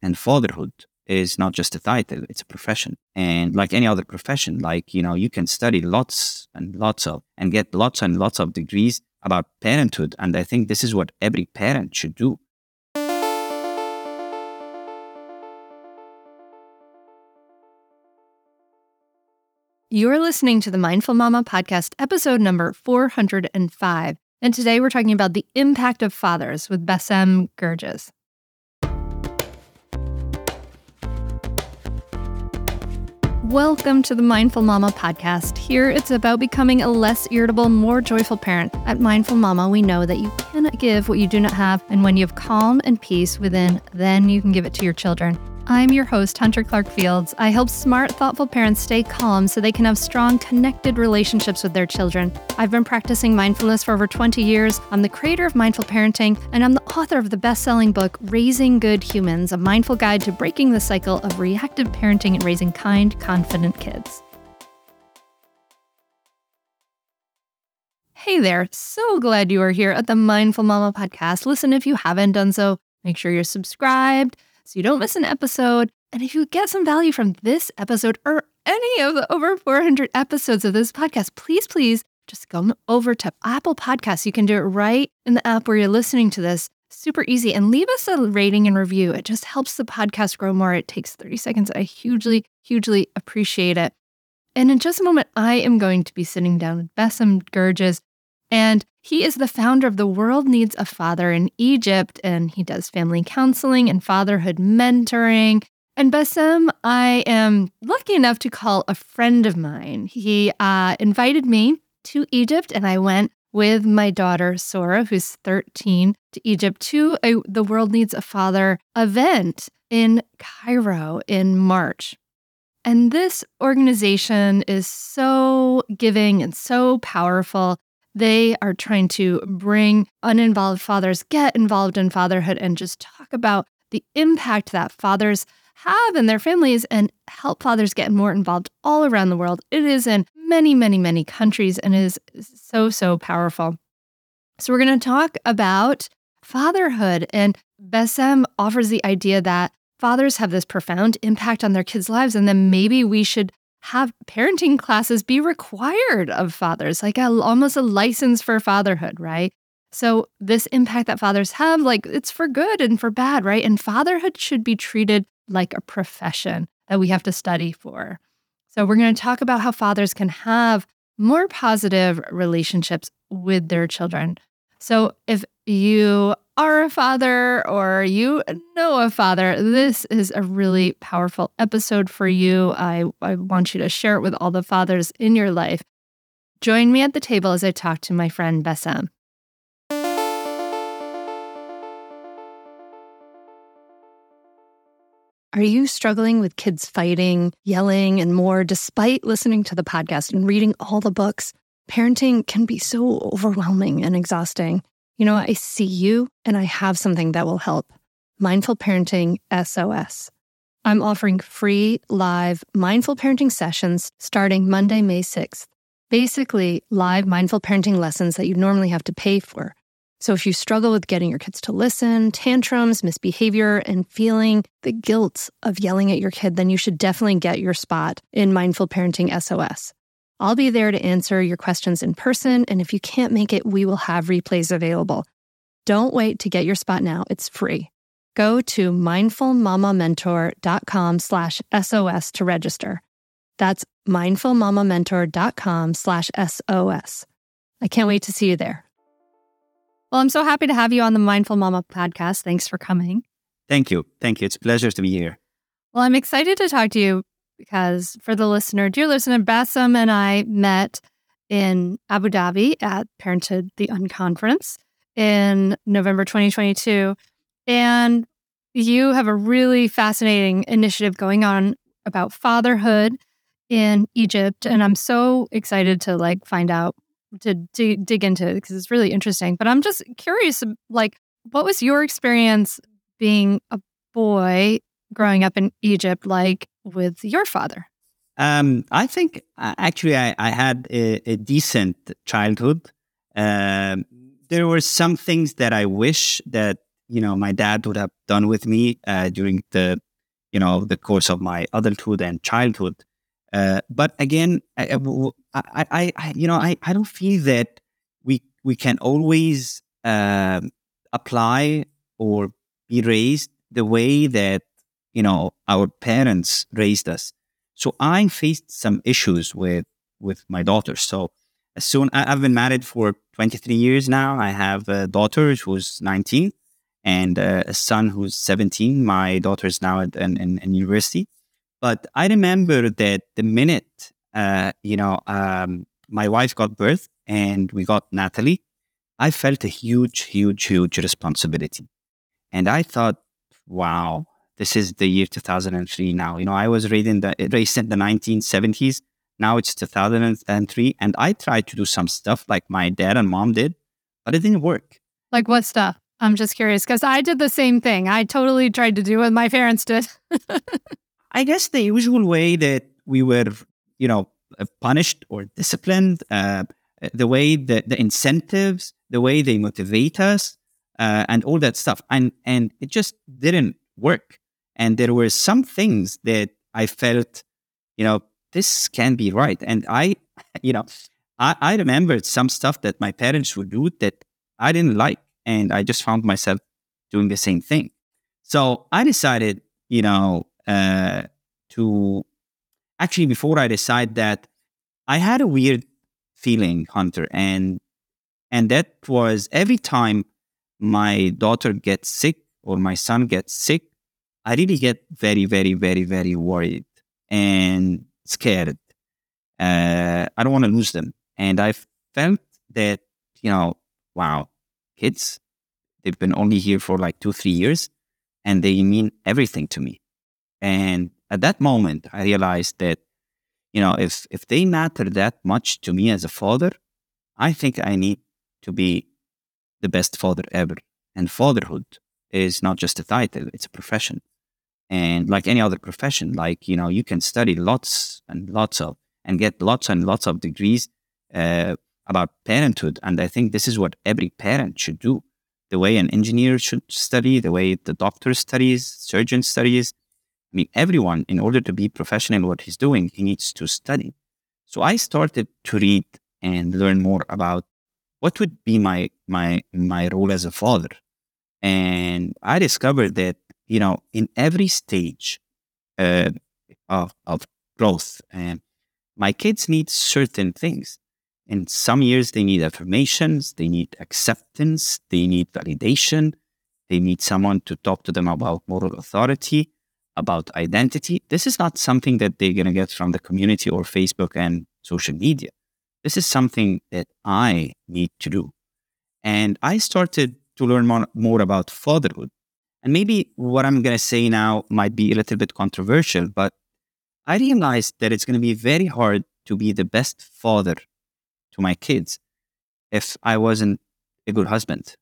And fatherhood is not just a title, it's a profession. And like any other profession, like, you know, you can study lots and lots of and get lots and lots of degrees about parenthood. And I think this is what every parent should do. You're listening to the Mindful Mama podcast, episode number 405. And today we're talking about the impact of fathers with Bassem Gerges. Welcome to the Mindful Mama podcast. Here it's about becoming a less irritable, more joyful parent. At Mindful Mama, we know that you cannot give what you do not have, and when you have calm and peace within, then you can give it to your children. I'm your host, Hunter Clarke-Fields. I help smart, thoughtful parents stay calm so they can have strong, connected relationships with their children. I've been practicing mindfulness for over 20 years. I'm the creator of Mindful Parenting, and I'm the author of the best selling book, Raising Good Humans A Mindful Guide to Breaking the Cycle of Reactive Parenting and Raising Kind, Confident Kids. Hey there, so glad you are here at the Mindful Mama podcast. Listen, if you haven't done so, make sure you're subscribed so you don't miss an episode. And if you get some value from this episode or any of the over 400 episodes of this podcast, please, please just go over to Apple Podcasts. You can do it right in the app where you're listening to this. Super easy. And leave us a rating and review. It just helps the podcast grow more. It takes 30 seconds. I hugely, hugely appreciate it. And in just a moment, I am going to be sitting down with Bassem Gerges, and he is the founder of The World Needs a Father in Egypt, and he does family counseling and fatherhood mentoring. And Bassem, I am lucky enough to call a friend of mine. He uh, invited me to Egypt, and I went with my daughter, Sora, who's 13, to Egypt to a The World Needs a Father event in Cairo in March. And this organization is so giving and so powerful. They are trying to bring uninvolved fathers get involved in fatherhood and just talk about the impact that fathers have in their families and help fathers get more involved all around the world. It is in many, many, many countries and is so, so powerful. So, we're going to talk about fatherhood. And Bassem offers the idea that fathers have this profound impact on their kids' lives, and then maybe we should have parenting classes be required of fathers, like a, almost a license for fatherhood, right? So, this impact that fathers have, like it's for good and for bad, right? And fatherhood should be treated like a profession that we have to study for. So, we're going to talk about how fathers can have more positive relationships with their children. So, if you are a father or you know a father, this is a really powerful episode for you. I, I want you to share it with all the fathers in your life. Join me at the table as I talk to my friend Bassem. Are you struggling with kids fighting, yelling, and more despite listening to the podcast and reading all the books? Parenting can be so overwhelming and exhausting. You know, I see you and I have something that will help. Mindful Parenting SOS. I'm offering free live mindful parenting sessions starting Monday, May 6th. Basically, live mindful parenting lessons that you normally have to pay for. So if you struggle with getting your kids to listen, tantrums, misbehavior, and feeling the guilt of yelling at your kid, then you should definitely get your spot in Mindful Parenting SOS. I'll be there to answer your questions in person, and if you can't make it, we will have replays available. Don't wait to get your spot now. It's free. Go to mindfulmamamentor.com slash SOS to register. That's mindfulmamamentor.com slash SOS. I can't wait to see you there. Well, I'm so happy to have you on the Mindful Mama podcast. Thanks for coming. Thank you. Thank you. It's a pleasure to be here. Well, I'm excited to talk to you because for the listener, dear listener, Bassem and I met in Abu Dhabi at Parenthood the Unconference in November 2022. And you have a really fascinating initiative going on about fatherhood in Egypt. And I'm so excited to like find out to d- dig into it because it's really interesting. But I'm just curious, like, what was your experience being a boy growing up in Egypt like with your father? Um, I think uh, actually I, I had a, a, decent childhood. Um, there were some things that I wish that you know my dad would have done with me uh, during the you know the course of my adulthood and childhood. Uh, but again, I, I, I, you know, I, I don't feel that we we can always uh, apply or be raised the way that you know our parents raised us. So I faced some issues with with my daughter. So as soon I've been married for 23 years now. I have a daughter who's 19 and a son who's 17. My daughter is now at an university. But I remember that the minute, uh, you know, um, my wife got birth and we got Natalie, I felt a huge, huge, huge responsibility. And I thought, wow, this is the year 2003 now. You know, I was in the, raised in the 1970s. Now it's 2003. And I tried to do some stuff like my dad and mom did, but it didn't work. Like what stuff? I'm just curious because I did the same thing. I totally tried to do what my parents did. I guess the usual way that we were, you know, uh, punished or disciplined, uh, the way that the incentives, the way they motivate us, uh, and all that stuff, and and it just didn't work. And there were some things that I felt, you know, this can be right. And I, you know, I, I remembered some stuff that my parents would do that I didn't like, and I just found myself doing the same thing. So I decided, you know, uh, to actually before I decide that I had a weird feeling, Hunter, and and that was every time my daughter gets sick or my son gets sick, I really get very, very, very, very worried and scared. Uh, I don't want to lose them, and I felt that you know, wow, kids, they've been only here for like two, three years, and they mean everything to me. And at that moment, I realized that, you know, if, if they matter that much to me as a father, I think I need to be the best father ever. And fatherhood is not just a title, it's a profession. And like any other profession, like, you know, you can study lots and lots of, and get lots and lots of degrees uh, about parenthood. And I think this is what every parent should do. The way an engineer should study, the way the doctor studies, surgeon studies, I mean, everyone, in order to be professional in what he's doing, he needs to study. So I started to read and learn more about what would be my my my role as a father. And I discovered that, you know, in every stage uh, of, of growth, and my kids need certain things. In some years, they need affirmations, they need acceptance, they need validation, they need someone to talk to them about moral authority about identity, this is not something that they're going to get from the community or Facebook and social media. This is something that I need to do. And I started to learn more, more about fatherhood. And maybe what I'm going to say now might be a little bit controversial, but I realized that it's going to be very hard to be the best father to my kids if I wasn't a good husband.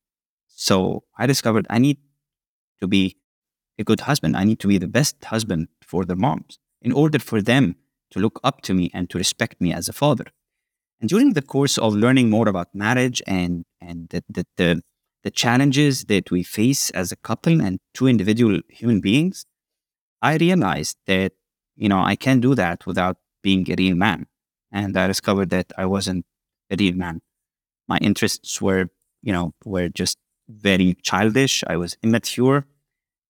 So I discovered I need to be a good husband. I need to be the best husband for their moms in order for them to look up to me and to respect me as a father. And during the course of learning more about marriage and, and the, the, the, the challenges that we face as a couple and two individual human beings, I realized that, you know, I can't do that without being a real man. And I discovered that I wasn't a real man. My interests were, you know, were just very childish. I was immature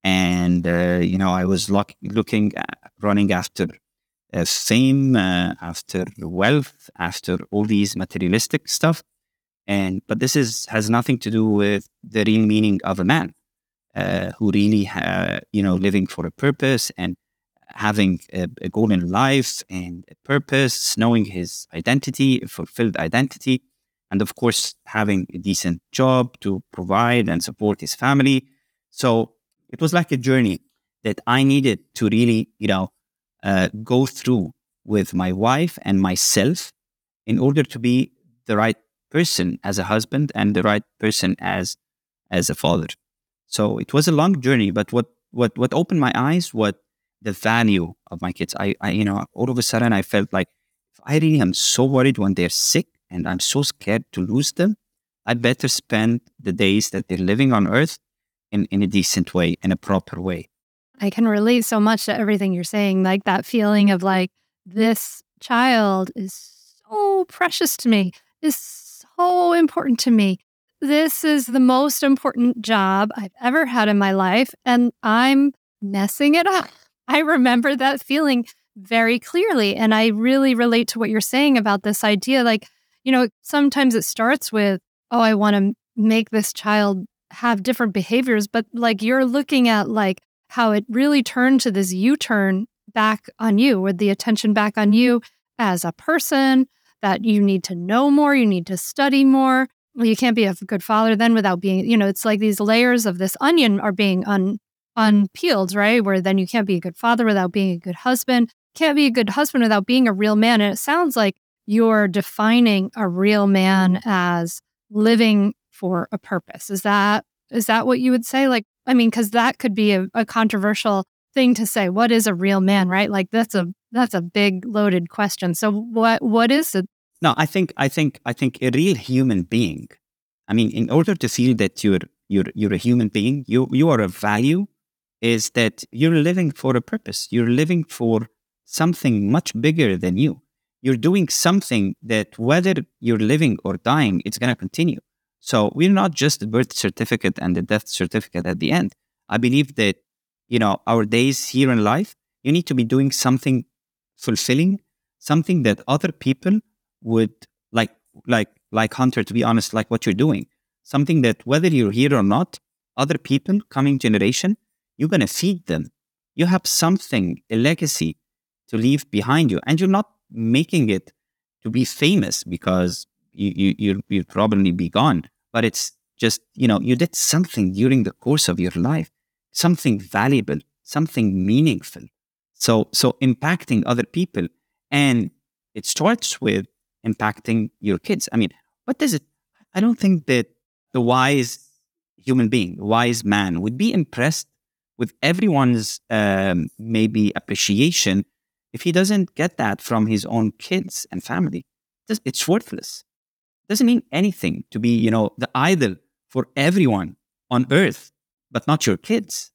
and uh, you know I was look, looking, running after uh, fame, after wealth, after all these materialistic stuff, and but this is has nothing to do with the real meaning of a man uh, who really ha- you know living for a purpose and having a, a goal in life and a purpose, knowing his identity, fulfilled identity, and of course having a decent job to provide and support his family. So it was like a journey that I needed to really, you know, uh, go through with my wife and myself in order to be the right person as a husband and the right person as as a father. So it was a long journey, but what what what opened my eyes, what the value of my kids. I, I you know, all of a sudden I felt like if I really am so worried when they're sick and I'm so scared to lose them, I'd better spend the days that they're living on earth in, in a decent way, in a proper way. I can relate so much to everything you're saying, like that feeling of like, this child is so precious to me, is so important to me. This is the most important job I've ever had in my life, and I'm messing it up. I remember that feeling very clearly. And I really relate to what you're saying about this idea. Like, you know, sometimes it starts with, oh, I want to make this child have different behaviors, but like you're looking at like how it really turned to this U turn back on you, with the attention back on you as a person, that you need to know more, you need to study more. Well, you can't be a good father then without being, you know, it's like these layers of this onion are being un, unpeeled, right? Where then you can't be a good father without being a good husband, can't be a good husband without being a real man. And it sounds like you're defining a real man mm-hmm. as living for a purpose. Is that is that what you would say? Like, I mean, because that could be a, a controversial thing to say. What is a real man, right? Like that's a that's a big loaded question. So what what is it? No, I think I think I think a real human being. I mean, in order to feel that you're you're you're a human being, you you are a value, is that you're living for a purpose. You're living for something much bigger than you. You're doing something that whether you're living or dying, it's to continue. So we're not just the birth certificate and the death certificate at the end. I believe that, you know, our days here in life, you need to be doing something fulfilling, something that other people would like, like, like Hunter, to be honest, like what you're doing, something that whether you're here or not, other people, coming generation, you're going to feed them. You have something, a legacy to leave behind you. And you're not making it to be famous because you, you, you, you'll probably be gone. But it's just, you know, you did something during the course of your life, something valuable, something meaningful. So, so impacting other people. And it starts with impacting your kids. I mean, what does it? I don't think that the wise human being, the wise man would be impressed with everyone's um, maybe appreciation if he doesn't get that from his own kids and family it's worthless it doesn't mean anything to be you know the idol for everyone on earth but not your kids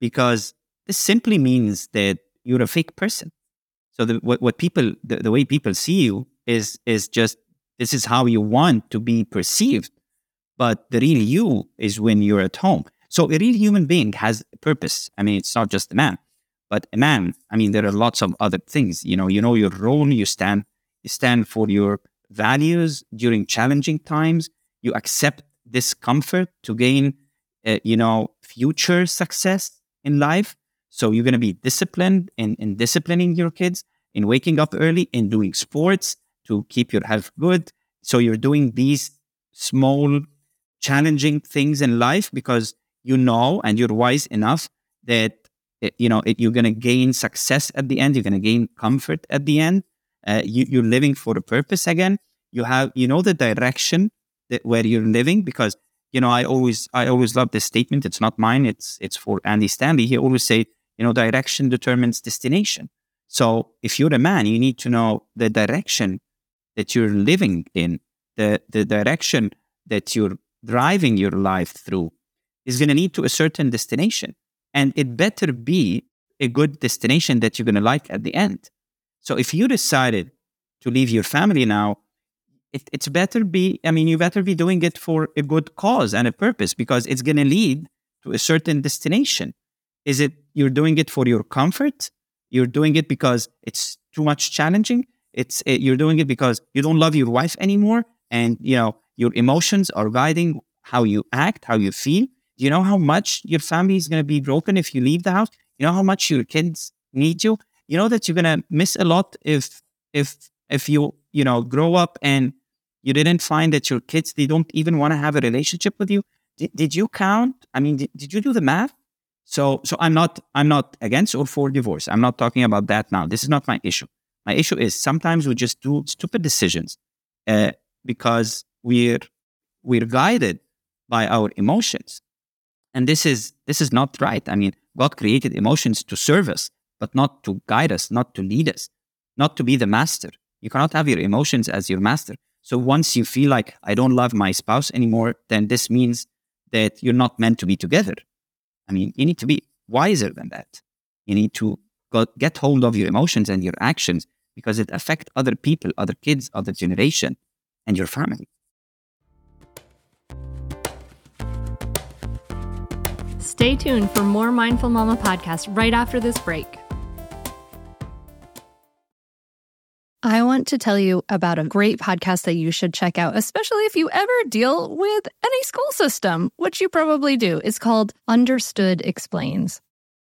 because this simply means that you're a fake person so the, what, what people the, the way people see you is is just this is how you want to be perceived but the real you is when you're at home so a real human being has a purpose. I mean, it's not just a man, but a man. I mean, there are lots of other things. You know, you know your role. You stand. You stand for your values during challenging times. You accept discomfort to gain, uh, you know, future success in life. So you're going to be disciplined in, in disciplining your kids, in waking up early, in doing sports to keep your health good. So you're doing these small, challenging things in life because you know and you're wise enough that it, you know it, you're going to gain success at the end you're going to gain comfort at the end. Uh, you, you're living for a purpose again. You have you know the direction that where you're living because you know i always i always love this statement. It's not mine. It's it's for andy stanley. He always say you know direction determines destination. So if you're a man you need to know the direction that you're living in the the direction that you're driving your life through is going to lead to a certain destination. And it better be a good destination that you're going to like at the end. So if you decided to leave your family now, it, it's better be, I mean, you better be doing it for a good cause and a purpose because it's going to lead to a certain destination. Is it you're doing it for your comfort? You're doing it because it's too much challenging? It's it, you're doing it because you don't love your wife anymore and you know your emotions are guiding how you act, how you feel. Do you know how much your family is going to be broken if you leave the house? You know how much your kids need you? You know that you're going to miss a lot if if if you you know grow up and you didn't find that your kids they don't even want to have a relationship with you. Did, did you count? I mean, did, did you do the math? So so I'm not I'm not against or for divorce. I'm not talking about that now. This is not my issue. My issue is sometimes we just do stupid decisions uh, because we're we're guided by our emotions and this is this is not right. I mean, God created emotions to serve us, but not to guide us, not to lead us, not to be the master. You cannot have your emotions as your master. So once you feel like I don't love my spouse anymore, then this means that you're not meant to be together. I mean, you need to be wiser than that. You need to get hold of your emotions and your actions because it affects other people, other kids, other generation, and your family. Stay tuned for more Mindful Mama podcast right after this break. I want to tell you about a great podcast that you should check out, especially if you ever deal with any school system, which you probably do. It's called Understood Explains.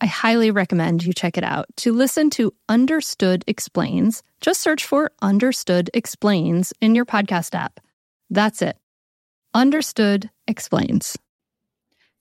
I highly recommend you check it out. To listen to Understood Explains, just search for Understood Explains in your podcast app. That's it. Understood Explains.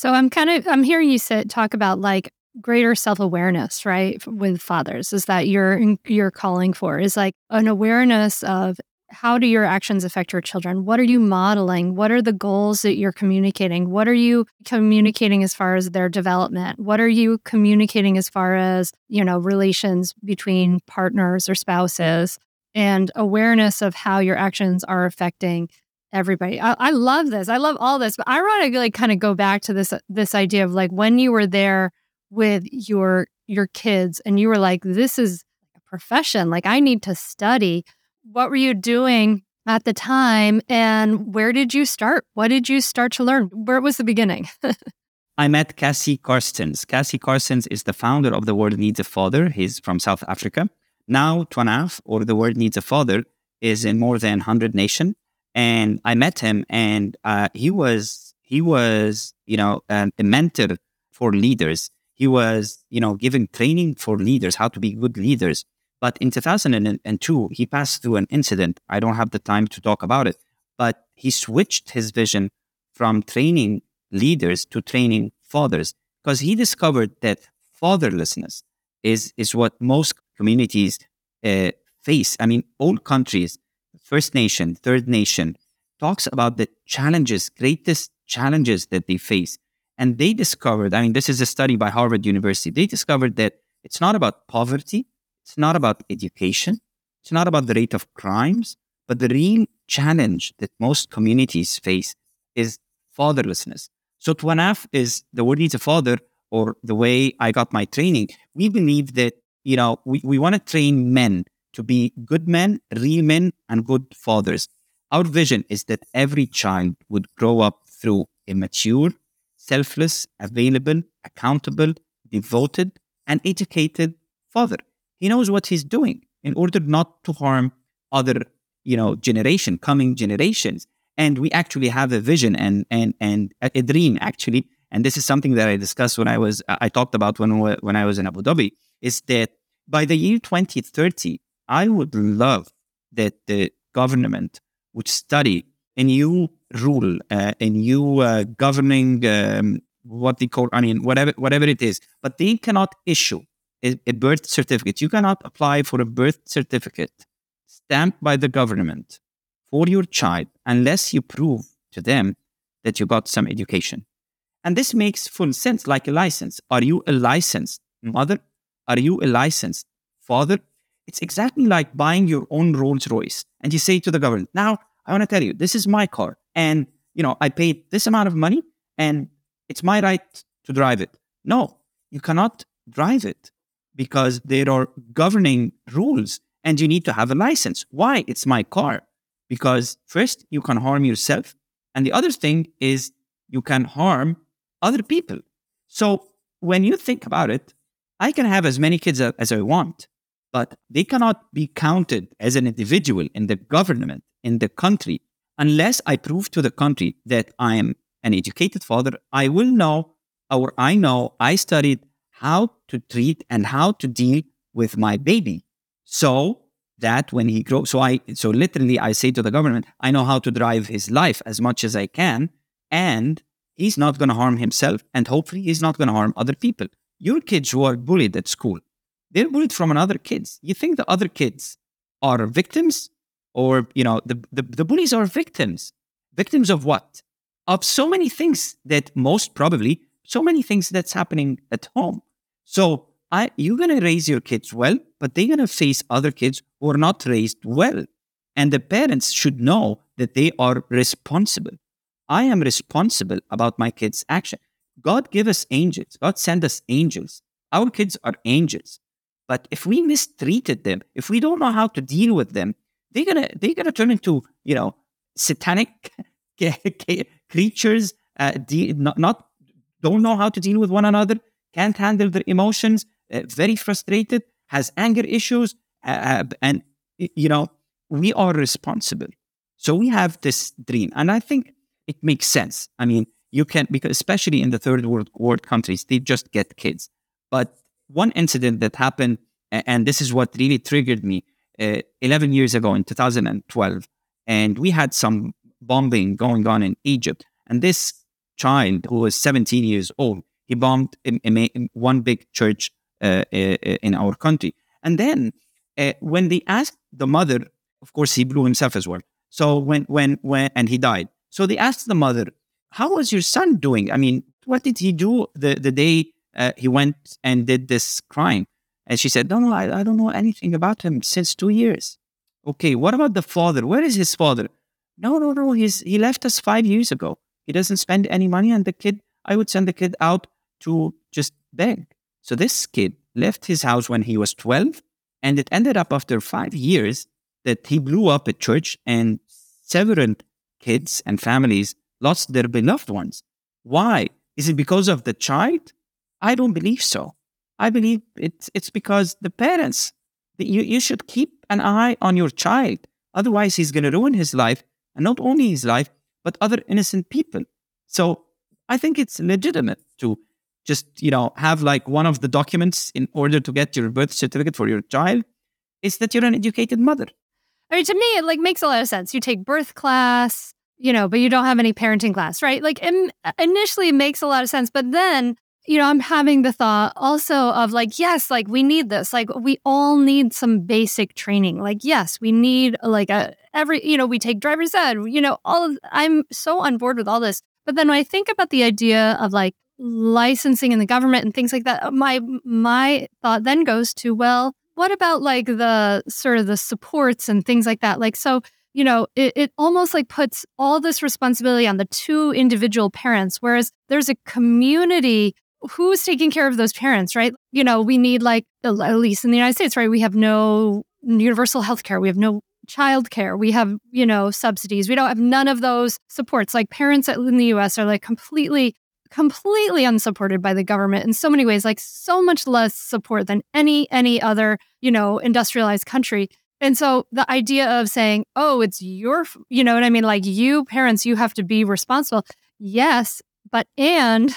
So I'm kind of I'm hearing you say, talk about like greater self-awareness, right? With fathers is that you're you're calling for is like an awareness of how do your actions affect your children? What are you modeling? What are the goals that you're communicating? What are you communicating as far as their development? What are you communicating as far as, you know, relations between partners or spouses? And awareness of how your actions are affecting everybody. I, I love this. I love all this, but I want to like kind of go back to this this idea of like when you were there with your your kids and you were like, this is a profession. Like I need to study. What were you doing at the time, and where did you start? What did you start to learn? Where was the beginning? I met Cassie Carstens. Cassie Carstens is the founder of The World Needs a Father. He's from South Africa. Now, Twanaf, or The World Needs a Father, is in more than 100 nations and I met him, and uh, he was he was you know um, a mentor for leaders. He was you know giving training for leaders how to be good leaders. But in 2002, he passed through an incident. I don't have the time to talk about it, but he switched his vision from training leaders to training fathers because he discovered that fatherlessness is is what most communities uh, face. I mean, all countries First Nation, Third Nation, talks about the challenges, greatest challenges that they face. And they discovered, I mean, this is a study by Harvard University, they discovered that it's not about poverty, it's not about education, it's not about the rate of crimes, but the real challenge that most communities face is fatherlessness. So Twanaf is the world needs a father, or the way I got my training. We believe that, you know, we, we want to train men to be good men, real men, and good fathers. Our vision is that every child would grow up through a mature, selfless, available, accountable, devoted, and educated father. He knows what he's doing in order not to harm other, you know, generation, coming generations. And we actually have a vision and and and a dream actually. And this is something that I discussed when I was I talked about when when I was in Abu Dhabi. Is that by the year 2030, I would love that the government would study a new rule, uh, a new uh, governing um, what they call, I mean, whatever whatever it is, but they cannot issue a, a birth certificate. You cannot apply for a birth certificate stamped by the government for your child unless you prove to them that you got some education. And this makes full sense, like a license. Are you a licensed mother? Are you a licensed father? It's exactly like buying your own Rolls Royce. And you say to the government, now I want to tell you, this is my car. And, you know, I paid this amount of money and it's my right to drive it. No, you cannot drive it because there are governing rules and you need to have a license. Why? It's my car. Because first, you can harm yourself. And the other thing is you can harm other people. So when you think about it, I can have as many kids as I want, but they cannot be counted as an individual in the government, in the country, unless I prove to the country that I am an educated father. I will know, or I know, I studied how to treat and how to deal with my baby. So that when he grows, so I, so literally I say to the government, I know how to drive his life as much as I can. And he's not going to harm himself. And hopefully he's not going to harm other people. Your kids who are bullied at school, they're bullied from another kids. You think the other kids are victims or, you know, the, the, the bullies are victims. Victims of what? Of so many things that most probably, so many things that's happening at home. So I, you're going to raise your kids well, but they're going to face other kids who are not raised well. And the parents should know that they are responsible. I am responsible about my kids' action. God give us angels. God send us angels. Our kids are angels. But if we mistreated them, if we don't know how to deal with them, they're gonna they're gonna turn into you know satanic creatures. Uh, de- not, not don't know how to deal with one another, can't handle their emotions, uh, very frustrated, has anger issues, uh, and you know we are responsible. So we have this dream, and I think it makes sense. I mean, you can because especially in the third world world countries, they just get kids. But one incident that happened, and this is what really triggered me, uh, 11 years ago in 2012, and we had some bombing going on in Egypt, and this child who was 17 years old, he bombed in, in, in one big church uh, uh, in our country. And then uh, when they asked the mother, of course, he blew himself as well. So when, when, when, and he died. So they asked the mother, how was your son doing? I mean, what did he do the, the day uh, he went and did this crime? And she said, no, no, I, I don't know anything about him since two years. Okay, what about the father? Where is his father? No, no, no, he's, he left us five years ago. He doesn't spend any money. And the kid, I would send the kid out to just beg. So this kid left his house when he was 12, and it ended up after five years that he blew up a church and several kids and families lost their beloved ones. Why? Is it because of the child? I don't believe so. I believe it's, it's because the parents, you, you should keep an eye on your child. Otherwise, he's going to ruin his life, and not only his life, but other innocent people. So I think it's legitimate to just you know have like one of the documents in order to get your birth certificate for your child is that you're an educated mother i mean to me it like makes a lot of sense you take birth class you know but you don't have any parenting class right like initially it makes a lot of sense but then you know i'm having the thought also of like yes like we need this like we all need some basic training. Like yes we need like a every you know we take driver's ed you know all of i'm so on board with all this. But then when i think about the idea of like licensing in the government and things like that uh, my my thought then goes to well what about like the sort of the supports and things like that? Like so you know it, it almost like puts all this responsibility on the two individual parents whereas there's a community who's taking care of those parents right? You know we need like at least in the united states right we have no universal health care we have no childcare we have you know subsidies we don't have none of those supports. Like parents in the us are like completely completely unsupported by the government in so many ways like so much less support than any any other you know industrialized country. And so the idea of saying oh it's your you know what i mean? Like you parents you have to be responsible. Yes but and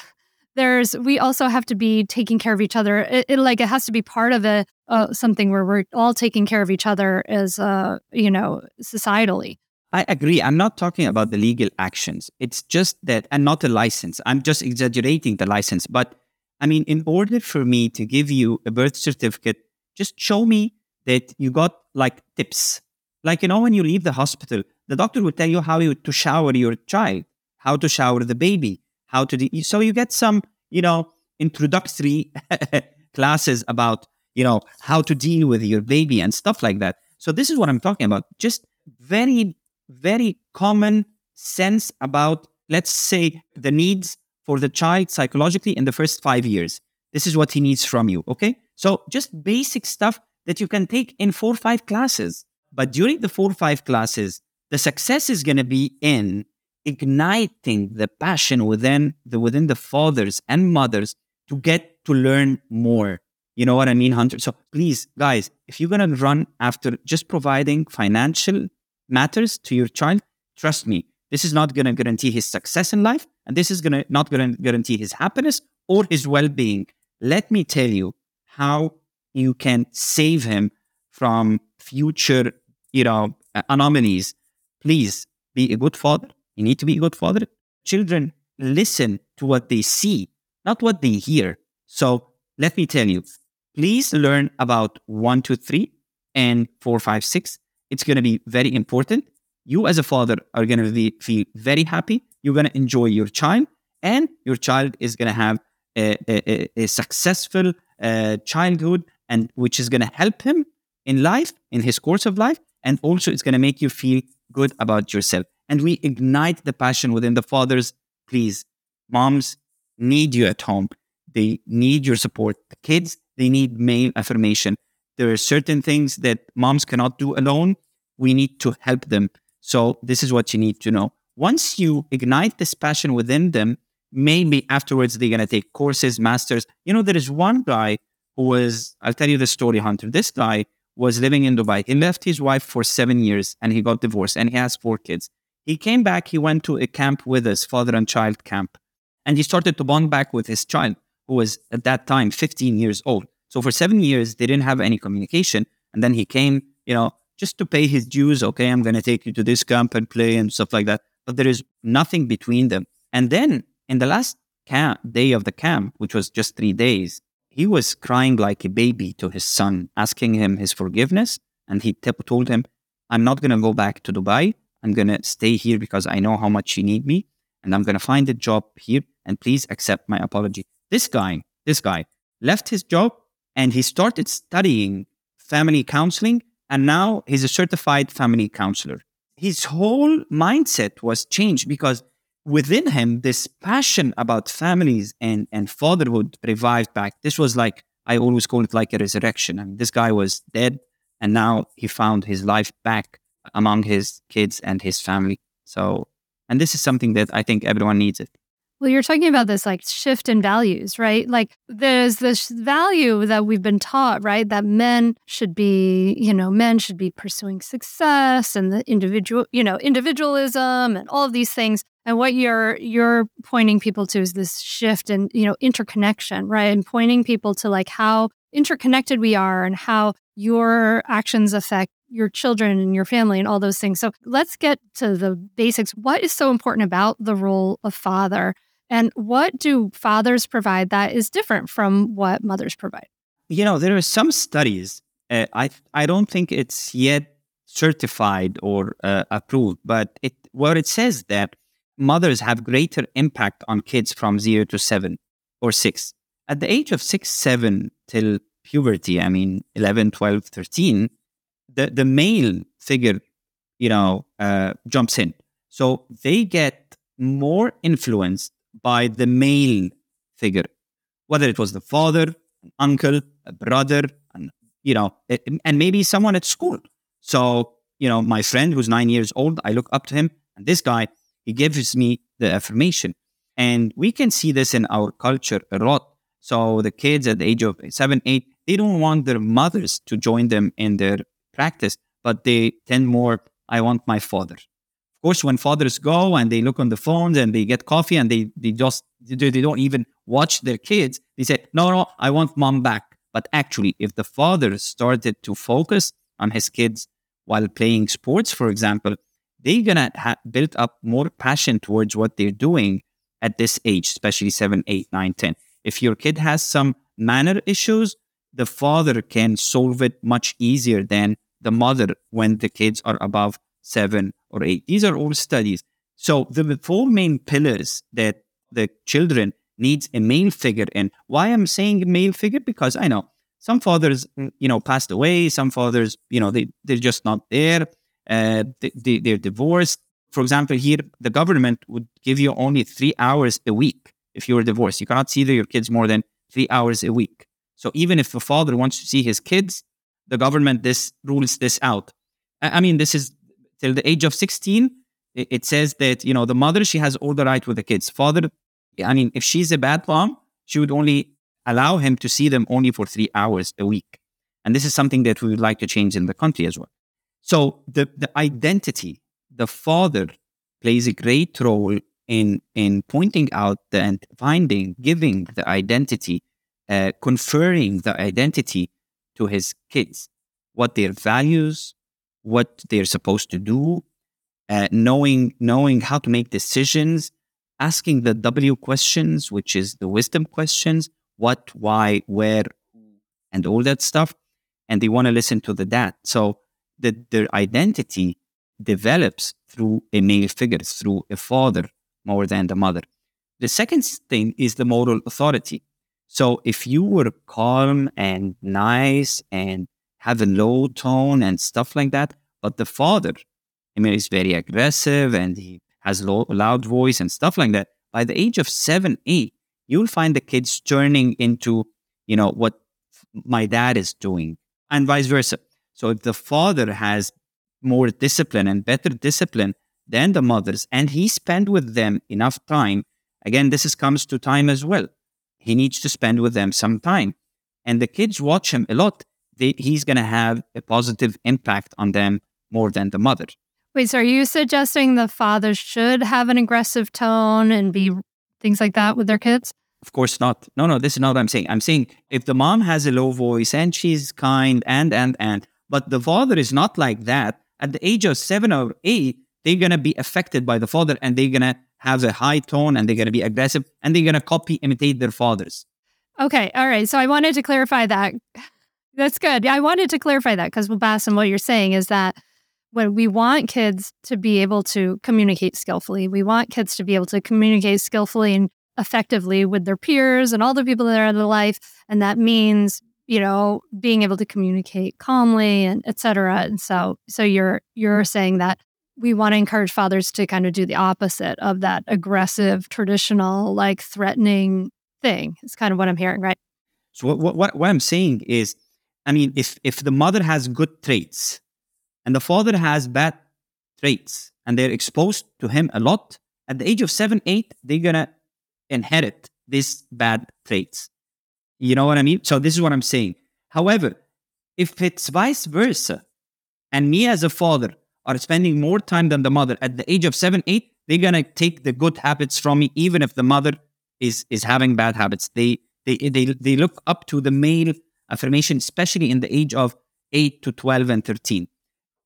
there's we also have to be taking care of each other it, it like it has to be part of a uh, something where we're all taking care of each other as uh you know societally I agree. I'm not talking about the legal actions. It's just that, and not a license. I'm just exaggerating the license. But I mean, in order for me to give you a birth certificate, just show me that you got like tips. Like, you know, when you leave the hospital, the doctor will tell you how you, to shower your child, how to shower the baby, how to, de- so you get some, you know, introductory classes about, you know, how to deal with your baby and stuff like that. So this is what I'm talking about. Just very very common sense about, let's say, the needs for the child psychologically in the first five years. This is what he needs from you. Okay. So just basic stuff that you can take in four or five classes. But during the four or five classes, the success is going to be in igniting the passion within the within the fathers and mothers to get to learn more. You know what I mean, Hunter? So please, guys, if you're gonna run after just providing financial matters to your child, trust me, this is not to guarantee his success in life, and this is to not to guarantee his happiness or his well-being. Let me tell you how you can save him from future, you know, anomalies. Please be a good father. You need to be a good father. Children listen to what they see, not what they hear. So let me tell you, please learn about one, two, three, and four, five, six it's going to be very important. You, as a father, are going to feel very happy. You're going to enjoy your child, and your child is going to have a, a, a successful uh, childhood, and which is going to help him in life, in his course of life, and also it's going to make you feel good about yourself. And we ignite the passion within the fathers. Please, moms need you at home. They need your support. The kids, they need male affirmation. There are certain things that moms cannot do alone. We need to help them. So, this is what you need to know. Once you ignite this passion within them, maybe afterwards they're going to take courses, masters. You know, there is one guy who was, I'll tell you the story, Hunter. This guy was living in Dubai. He left his wife for seven years and he got divorced and he has four kids. He came back, he went to a camp with us, father and child camp, and he started to bond back with his child, who was at that time 15 years old. So for seven years, they didn't have any communication. And then he came, you know, just to pay his dues. Okay, I'm going to take you to this camp and play and stuff like that. But there is nothing between them. And then in the last camp, day of the camp, which was just three days, he was crying like a baby to his son, asking him his forgiveness. And he t- told him, I'm not going to go back to Dubai. I'm going to stay here because I know how much you need me. And I'm going to find a job here. And please accept my apology. This guy, this guy left his job and he started studying family counseling and now he's a certified family counselor his whole mindset was changed because within him this passion about families and and fatherhood revived back this was like i always call it like a resurrection i mean this guy was dead and now he found his life back among his kids and his family so and this is something that i think everyone needs it well, you're talking about this like shift in values, right? Like there's this value that we've been taught, right? That men should be, you know, men should be pursuing success and the individual, you know, individualism and all of these things. And what you're you're pointing people to is this shift and, you know, interconnection, right? And pointing people to like how interconnected we are and how your actions affect your children and your family and all those things. So let's get to the basics. What is so important about the role of father? And what do fathers provide that is different from what mothers provide? You know, there are some studies. Uh, I I don't think it's yet certified or uh, approved, but it what it says that mothers have greater impact on kids from zero to seven or six. At the age of six, seven till puberty, I mean 11, 12, 13, the, the male figure, you know, uh, jumps in. So they get more influenced by the male figure, whether it was the father, an uncle, a brother, and you know, and maybe someone at school. So, you know, my friend who's nine years old, I look up to him, and this guy, he gives me the affirmation. And we can see this in our culture a lot. So the kids at the age of seven, eight, they don't want their mothers to join them in their practice, but they tend more, I want my father. Of course, when fathers go and they look on the phones and they get coffee and they, they just, they don't even watch their kids, they say, no, no, I want mom back. But actually, if the father started to focus on his kids while playing sports, for example, they're gonna ha- build up more passion towards what they're doing at this age, especially seven, eight, nine, ten. If your kid has some manner issues, the father can solve it much easier than the mother when the kids are above seven or eight. These are all studies. So the four main pillars that the children needs a male figure in. Why I'm saying male figure? Because I know some fathers, mm, you know, passed away. Some fathers, you know, they, they're just not there. Uh, they, they're divorced. For example, here, the government would give you only three hours a week if you were divorced. You cannot see your kids more than three hours a week. So even if a father wants to see his kids, the government this rules this out. I mean, this is till the age of 16. It says that, you know, the mother, she has all the right with the kids. Father, I mean, if she's a bad mom, she would only allow him to see them only for three hours a week. And this is something that we would like to change in the country as well. So the, the identity, the father plays a great role in, in pointing out and finding, giving the identity, uh, conferring the identity to his kids, what their values, what they're supposed to do, uh, knowing, knowing how to make decisions, asking the W questions, which is the wisdom questions what, why, where, and all that stuff. And they want to listen to the dad. So the, their identity develops through a male figure, through a father more than the mother. The second thing is the moral authority. So if you were calm and nice and have a low tone and stuff like that, but the father, I mean, is very aggressive and he has low, loud voice and stuff like that. By the age of seven, eight, you'll find the kids turning into, you know, what my dad is doing and vice versa. So if the father has more discipline and better discipline than the mothers, and he spend with them enough time, again, this is, comes to time as well. He needs to spend with them some time. And the kids watch him a lot. They, he's going to have a positive impact on them more than the mother. Wait, so are you suggesting the father should have an aggressive tone and be things like that with their kids? Of course not. No, no, this is not what I'm saying. I'm saying if the mom has a low voice and she's kind and, and, and, but the father is not like that, at the age of seven or eight, they're going to be affected by the father and they're going to have a high tone and they're going to be aggressive and they're going to copy, imitate their fathers. Okay. All right. So I wanted to clarify that. That's good. Yeah, I wanted to clarify that because, Bassem, what you're saying is that when we want kids to be able to communicate skillfully, we want kids to be able to communicate skillfully and effectively with their peers and all the people that are in their life. And that means, you know, being able to communicate calmly and etc. And so, so you're, you're saying that we want to encourage fathers to kind of do the opposite of that aggressive, traditional, like threatening thing. It's kind of what I'm hearing, right? So what, what, what I'm saying is, I mean, if, if the mother has good traits, and the father has bad traits and they're exposed to him a lot, at the age of seven, eight, they're to inherit these bad traits. You know what I mean? So this is what I'm saying. However, if it's vice versa, and me as a father are spending more time than the mother at the age of seven, eight, they're gonna take the good habits from me, even if the mother is is having bad habits. They they they they look up to the male affirmation, especially in the age of eight to twelve and thirteen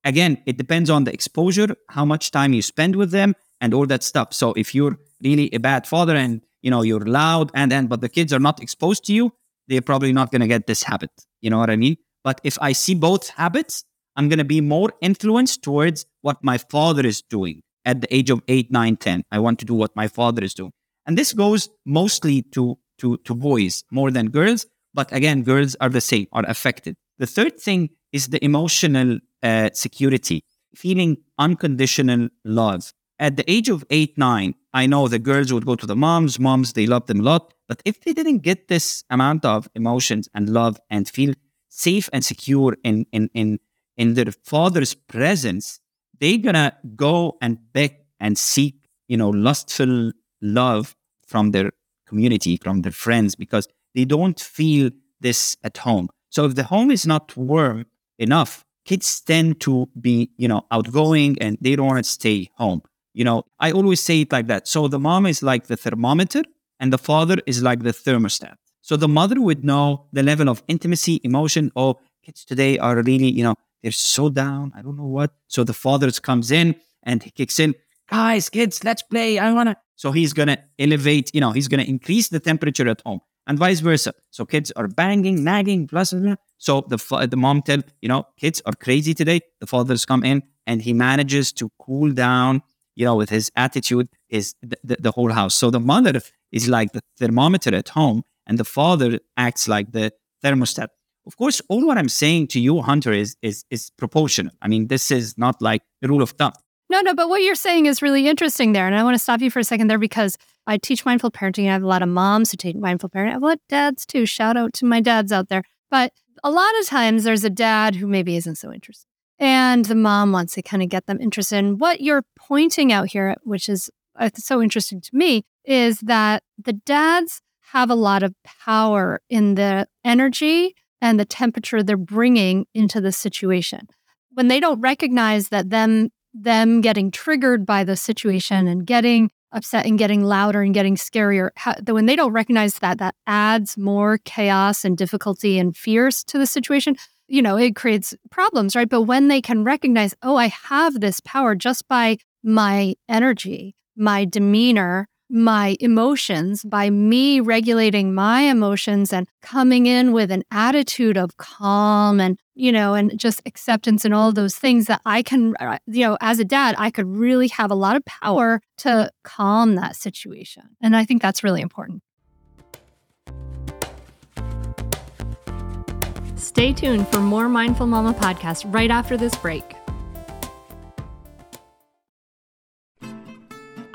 again, it depends on the exposure, how much time you spend with them, and all that stuff. So if you're really a bad father and you know you're loud and and but the kids are not exposed to you, they're probably not to get this habit. You know what I mean? But if I see both habits, I'm going to be more influenced towards what my father is doing at the age of 8, 9, 10. I want to do what my father is doing. And this goes mostly to to to boys more than girls, but again, girls are the same, are affected. The third thing is the emotional uh, security, feeling unconditional love. At the age of eight, nine, I know the girls would go to the moms, moms, they love them a lot. But if they didn't get this amount of emotions and love and feel safe and secure in, in, in, in their father's presence, they're gonna go and beg and seek, you know, lustful love from their community, from their friends, because they don't feel this at home. So if the home is not warm enough, kids tend to be, you know, outgoing and they don't want to stay home. You know, I always say it like that. So the mom is like the thermometer and the father is like the thermostat. So the mother would know the level of intimacy, emotion. Oh, kids today are really, you know, they're so down. I don't know what. So the father comes in and he kicks in, guys, kids, let's play. I wanna. So he's gonna elevate, you know, he's gonna increase the temperature at home and vice versa. So kids are banging, nagging, blah, blah, blah. So the, the mom tell, you know, kids are crazy today. The fathers come in and he manages to cool down, you know, with his attitude, is the, the, the whole house. So the mother is like the thermometer at home and the father acts like the thermostat. Of course, all what I'm saying to you, Hunter, is is is proportional. I mean, this is not like the rule of thumb. No, no, but what you're saying is really interesting there. And I want to stop you for a second there because I teach mindful parenting. I have a lot of moms who take mindful parenting. I have a lot of dads too. Shout out to my dads out there. But a lot of times there's a dad who maybe isn't so interested. And the mom wants to kind of get them interested. And what you're pointing out here, which is uh, so interesting to me, is that the dads have a lot of power in the energy and the temperature they're bringing into the situation. When they don't recognize that them them getting triggered by the situation and getting upset and getting louder and getting scarier how, when they don't recognize that that adds more chaos and difficulty and fears to the situation you know it creates problems right but when they can recognize oh i have this power just by my energy my demeanor my emotions by me regulating my emotions and coming in with an attitude of calm and you know and just acceptance and all those things that i can uh, you know as a dad i could really have a lot of power to calm that situation. And i think that's really important. Stay tuned for more mindful mama podcast right after this break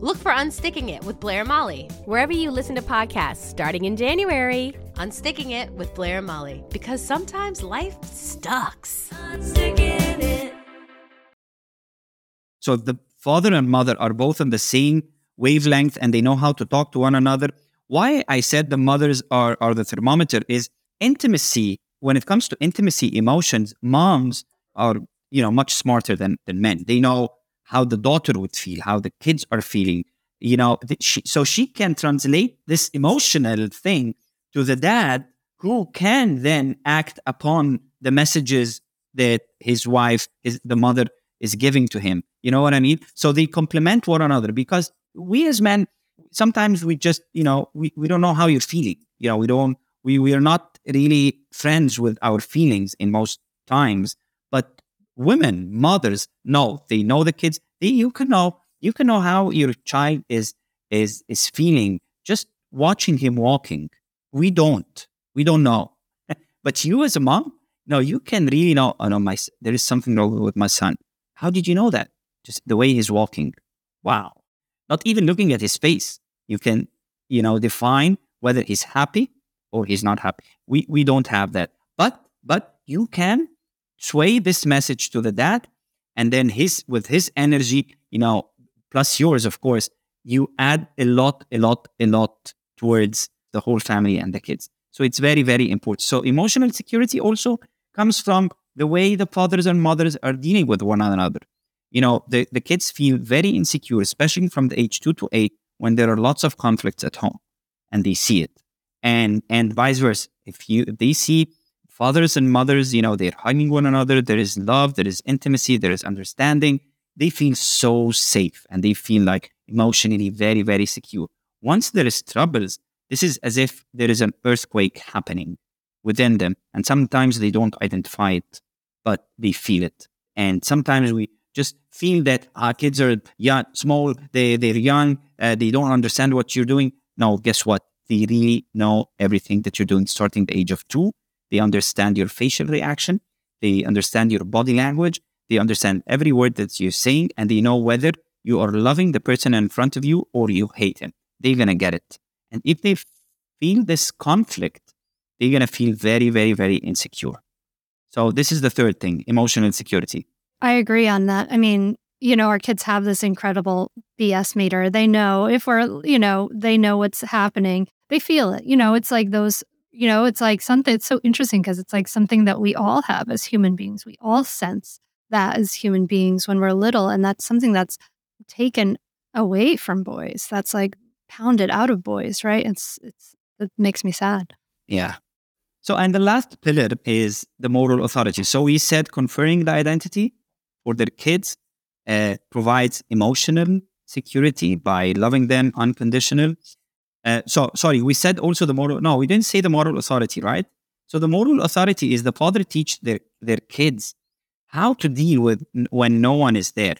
Look for Unsticking It with Blair Molly, wherever you listen to podcasts, starting in January. Unsticking It with Blair and Molly, because sometimes life sucks. So the father and mother are both on the same wavelength and they know how to talk to one another. Why I said the mothers are, are the thermometer is intimacy. When it comes to intimacy, emotions, moms are, you know, much smarter than, than men. They know how the daughter would feel, how the kids are feeling, you know, she, so she can translate this emotional thing to the dad who can then act upon the messages that his wife, his, the mother is giving to him. You know what I mean? So they complement one another because we as men, sometimes we just, you know, we, we don't know how you're feeling. You know, we don't, we, we are not really friends with our feelings in most times. Women, mothers know, they know the kids. They, you can know, you can know how your child is, is, is feeling just watching him walking we don't. We don't know. but you as a mom, no, you can really know, oh no, my, there is something wrong with my son. How did you know that? Just the way he's walking. Wow. Not even looking at his face. You can, you know, define whether he's happy or he's not happy. We, we don't have that. But, but you can sway this message to the dad and then his, with his energy, you know, plus yours, of course, you add a lot, a lot, a lot towards the whole family and the kids. So it's very, very important. So emotional security also comes from the way the fathers and mothers are dealing with one another. You know, the, the kids feel very insecure, especially from the age two to eight, when there are lots of conflicts at home and they see it. And and vice versa. If you if they see fathers and mothers, you know, they're hugging one another, there is love, there is intimacy, there is understanding, they feel so safe and they feel like emotionally very, very secure. Once there is troubles, this is as if there is an earthquake happening within them. And sometimes they don't identify it, but they feel it. And sometimes we just feel that our kids are young, small, they, they're young, uh, they don't understand what you're doing. No, guess what? They really know everything that you're doing starting the age of two. They understand your facial reaction. They understand your body language. They understand every word that you're saying and they know whether you are loving the person in front of you or you hate him. They're going to get it. And if they feel this conflict, they're going to feel very, very, very insecure. So, this is the third thing emotional insecurity. I agree on that. I mean, you know, our kids have this incredible BS meter. They know if we're, you know, they know what's happening. They feel it. You know, it's like those, you know, it's like something, it's so interesting because it's like something that we all have as human beings. We all sense that as human beings when we're little. And that's something that's taken away from boys. That's like pounded out of boys, right? It's, it's, it makes me sad. Yeah. So, and the last pillar is the moral authority. So, we said conferring the identity for their kids uh, provides emotional security by loving them unconditional. Uh, so, sorry, we said also the moral. No, we didn't say the moral authority, right? So, the moral authority is the father teach their their kids how to deal with when no one is there.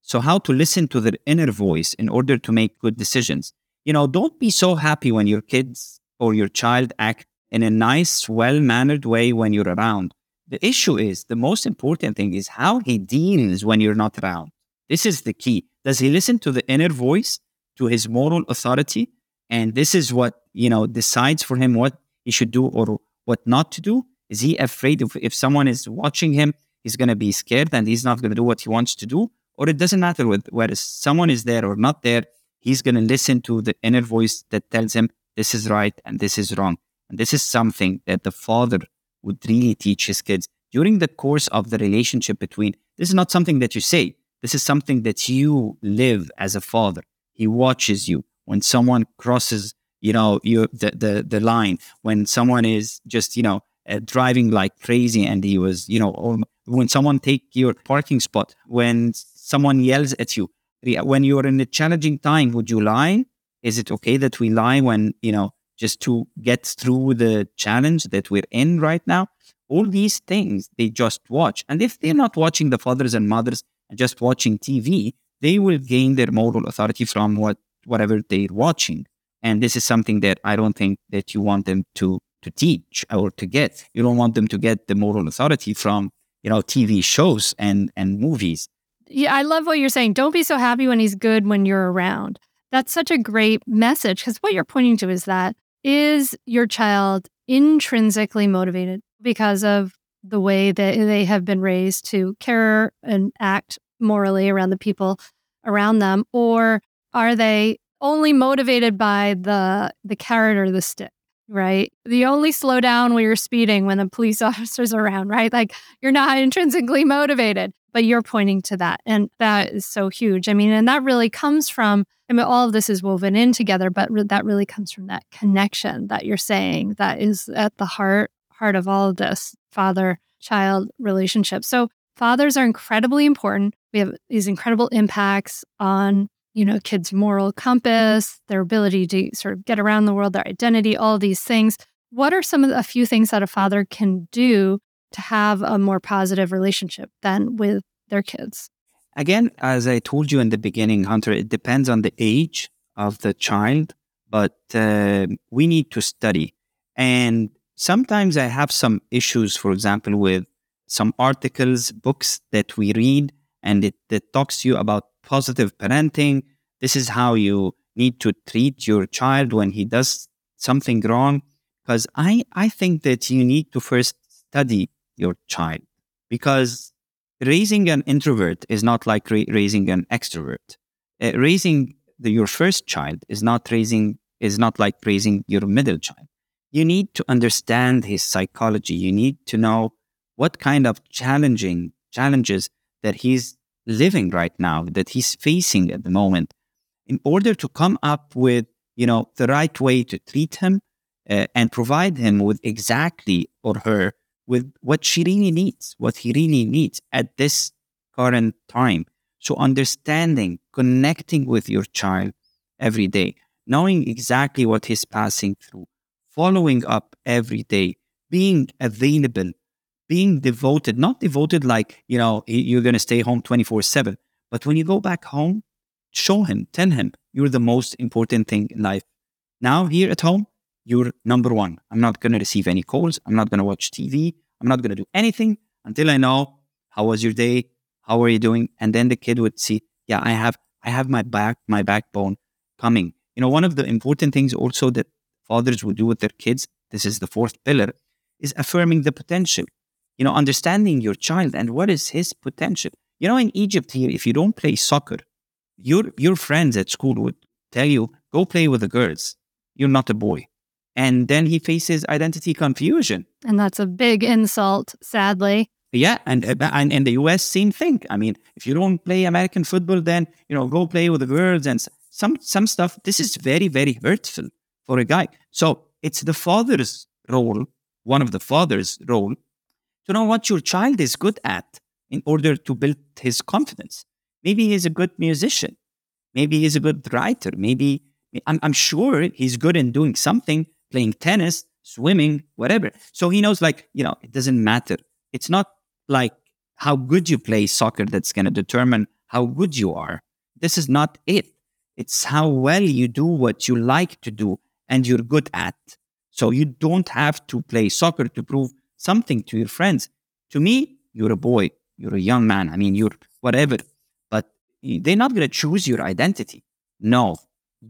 So, how to listen to their inner voice in order to make good decisions. You know, don't be so happy when your kids or your child act in a nice, well mannered way when you're around. The issue is the most important thing is how he deals when you're not around. This is the key. Does he listen to the inner voice, to his moral authority? And this is what, you know, decides for him what he should do or what not to do. Is he afraid of if someone is watching him, he's going to be scared and he's not going to do what he wants to do? Or it doesn't matter whether someone is there or not there. He's going to listen to the inner voice that tells him this is right and this is wrong. And this is something that the father would really teach his kids during the course of the relationship between. This is not something that you say. This is something that you live as a father. He watches you when someone crosses, you know, you the the, the line. When someone is just, you know, uh, driving like crazy, and he was, you know, when someone take your parking spot, when someone yells at you, when you're in a challenging time, would you lie? Is it okay that we lie when you know just to get through the challenge that we're in right now. All these things they just watch. And if they're not watching the fathers and mothers and just watching TV, they will gain their moral authority from what whatever they're watching. And this is something that I don't think that you want them to to teach or to get. You don't want them to get the moral authority from, you know, TV shows and and movies. Yeah, I love what you're saying. Don't be so happy when he's good when you're around. That's such a great message because what you're pointing to is that is your child intrinsically motivated because of the way that they have been raised to care and act morally around the people around them? Or are they only motivated by the the carrot or the stick? right? The only slow down when you're speeding when the police officer's around, right? Like you're not intrinsically motivated, but you're pointing to that. And that is so huge. I mean, and that really comes from, I mean, all of this is woven in together, but re- that really comes from that connection that you're saying that is at the heart, heart of all of this father child relationship. So fathers are incredibly important. We have these incredible impacts on you know, kids' moral compass, their ability to sort of get around the world, their identity, all these things. What are some of the, a few things that a father can do to have a more positive relationship than with their kids? Again, as I told you in the beginning, Hunter, it depends on the age of the child, but uh, we need to study. And sometimes I have some issues, for example, with some articles, books that we read, and it, it talks to you about positive parenting. This is how you need to treat your child when he does something wrong. Because I, I think that you need to first study your child because raising an introvert is not like ra- raising an extrovert. Uh, raising the, your first child is not raising is not like raising your middle child. You need to understand his psychology. You need to know what kind of challenging challenges that he's living right now, that he's facing at the moment, in order to come up with you know the right way to treat him uh, and provide him with exactly or her with what she really needs, what he really needs at this current time. So understanding, connecting with your child every day, knowing exactly what he's passing through, following up every day, being available, being devoted, not devoted like, you know, you're going to stay home 24 7, but when you go back home, show him, tell him you're the most important thing in life. Now, here at home, you're number one. I'm not going to receive any calls. I'm not going to watch TV. I'm not going to do anything until I know how was your day? How are you doing? And then the kid would see, yeah, I have, I have my back, my backbone coming. You know, one of the important things also that fathers would do with their kids, this is the fourth pillar, is affirming the potential. You know, understanding your child and what is his potential. You know, in Egypt here, if you don't play soccer, your your friends at school would tell you, go play with the girls. You're not a boy and then he faces identity confusion. And that's a big insult, sadly. Yeah, and, uh, and in the US, same thing. I mean, if you don't play American football, then you know go play with the girls and some some stuff. This is very very hurtful for a guy. So it's the father's role, one of the father's role, to know what your child is good at in order to build his confidence. Maybe he's a good musician. Maybe he's a good writer. Maybe I'm, I'm sure he's good in doing something playing tennis, swimming, whatever. So he knows, like, you know, it doesn't matter. It's not like how good you play soccer that's going to determine how good you are. This is not it. It's how well you do what you like to do and you're good at. So you don't have to play soccer to prove something to your friends. To me, you're a boy, you're a young man. I mean, you're whatever, but they're not going to choose your identity. No,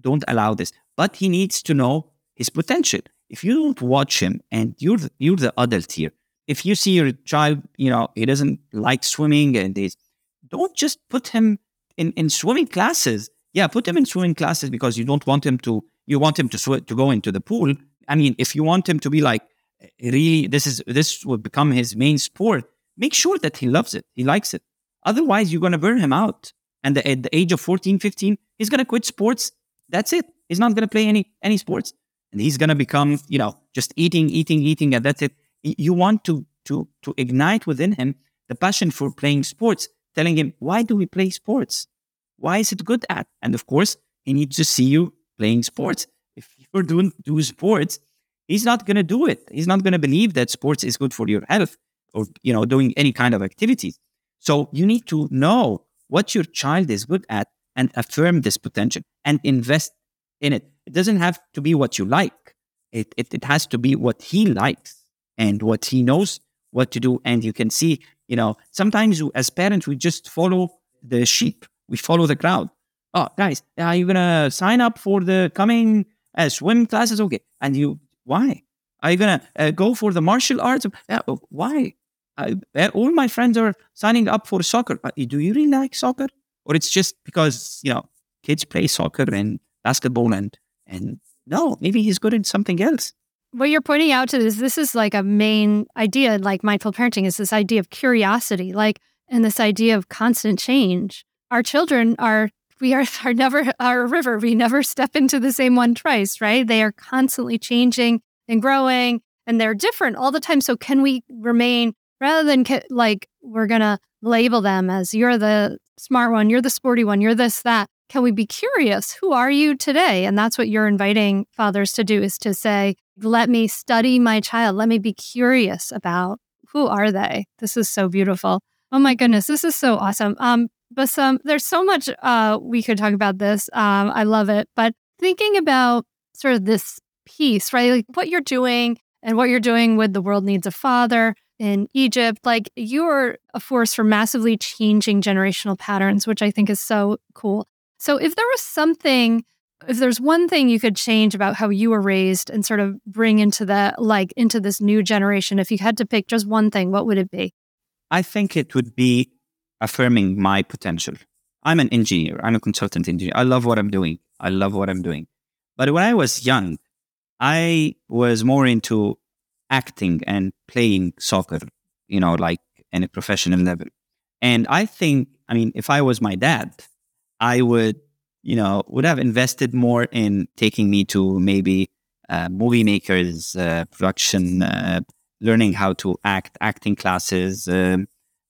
don't allow this. But he needs to know his potential. If you don't watch him and you're the, you're the adult here, if you see your child, you know, he doesn't like swimming and this, don't just put him in, in swimming classes. Yeah, put him in swimming classes because you don't want him to, you want him to sw- to go into the pool. I mean, if you want him to be like, really, this is, this will become his main sport, make sure that he loves it. He likes it. Otherwise, you're going to burn him out. And at the age of 14, 15, he's going to quit sports. That's it. He's not going to play any, any sports and he's going to become, you know, just eating, eating, eating, and that's it. You want to to to ignite within him the passion for playing sports, telling him why do we play sports? Why is it good at? And of course, he needs to see you playing sports. If you're doing do sports, he's not going to do it. He's not going to believe that sports is good for your health or you know doing any kind of activities. So you need to know what your child is good at and affirm this potential and invest in it. It doesn't have to be what you like. It, it, it has to be what he likes and what he knows what to do. And you can see, you know, sometimes as parents, we just follow the sheep. We follow the crowd. Oh, guys, are you going to sign up for the coming uh, swim classes? Okay. And you, why? Are you going to uh, go for the martial arts? Uh, why? all my friends are signing up for soccer. Uh, do you really like soccer? Or it's just because, you know, kids play soccer and basketball and and no, maybe he's good at something else. What you're pointing out to this, this is like a main idea, like mindful parenting, is this idea of curiosity, like, and this idea of constant change. Our children are, we are, are never, are a river. We never step into the same one twice, right? They are constantly changing and growing and they're different all the time. So can we remain, rather than like, we're going to label them as you're the smart one, you're the sporty one, you're this, that can we be curious? Who are you today? And that's what you're inviting fathers to do is to say, let me study my child. Let me be curious about who are they? This is so beautiful. Oh my goodness, this is so awesome. Um, but some there's so much uh we could talk about this. Um, I love it. But thinking about sort of this piece, right? Like what you're doing and what you're doing with the world needs a father in Egypt, like you're a force for massively changing generational patterns, which I think is so cool. So, if there was something, if there's one thing you could change about how you were raised and sort of bring into the like into this new generation, if you had to pick just one thing, what would it be? I think it would be affirming my potential. I'm an engineer. I'm a consultant engineer. I love what I'm doing. I love what I'm doing. But when I was young, I was more into acting and playing soccer, you know, like in a professional level. And I think, I mean, if I was my dad, I would, you know, would have invested more in taking me to maybe uh, movie makers, uh, production, uh, learning how to act, acting classes, um,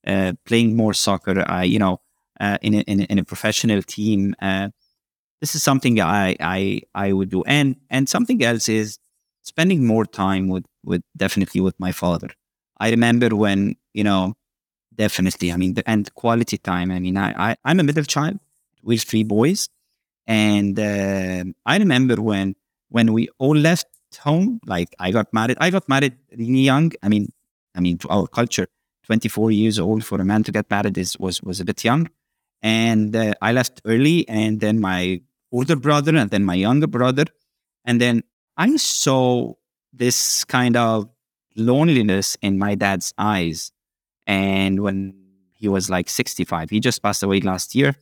uh, playing more soccer. I, you know, uh, in a, in, a, in a professional team. Uh, this is something I, I I would do, and and something else is spending more time with with definitely with my father. I remember when you know definitely. I mean, the, and quality time. I mean, I, I I'm a middle child with three boys, and uh, I remember when when we all left home. Like I got married. I got married really young. I mean, I mean, to our culture, 24 years old for a man to get married is was was a bit young. And uh, I left early, and then my older brother, and then my younger brother, and then I saw this kind of loneliness in my dad's eyes. And when he was like 65, he just passed away last year.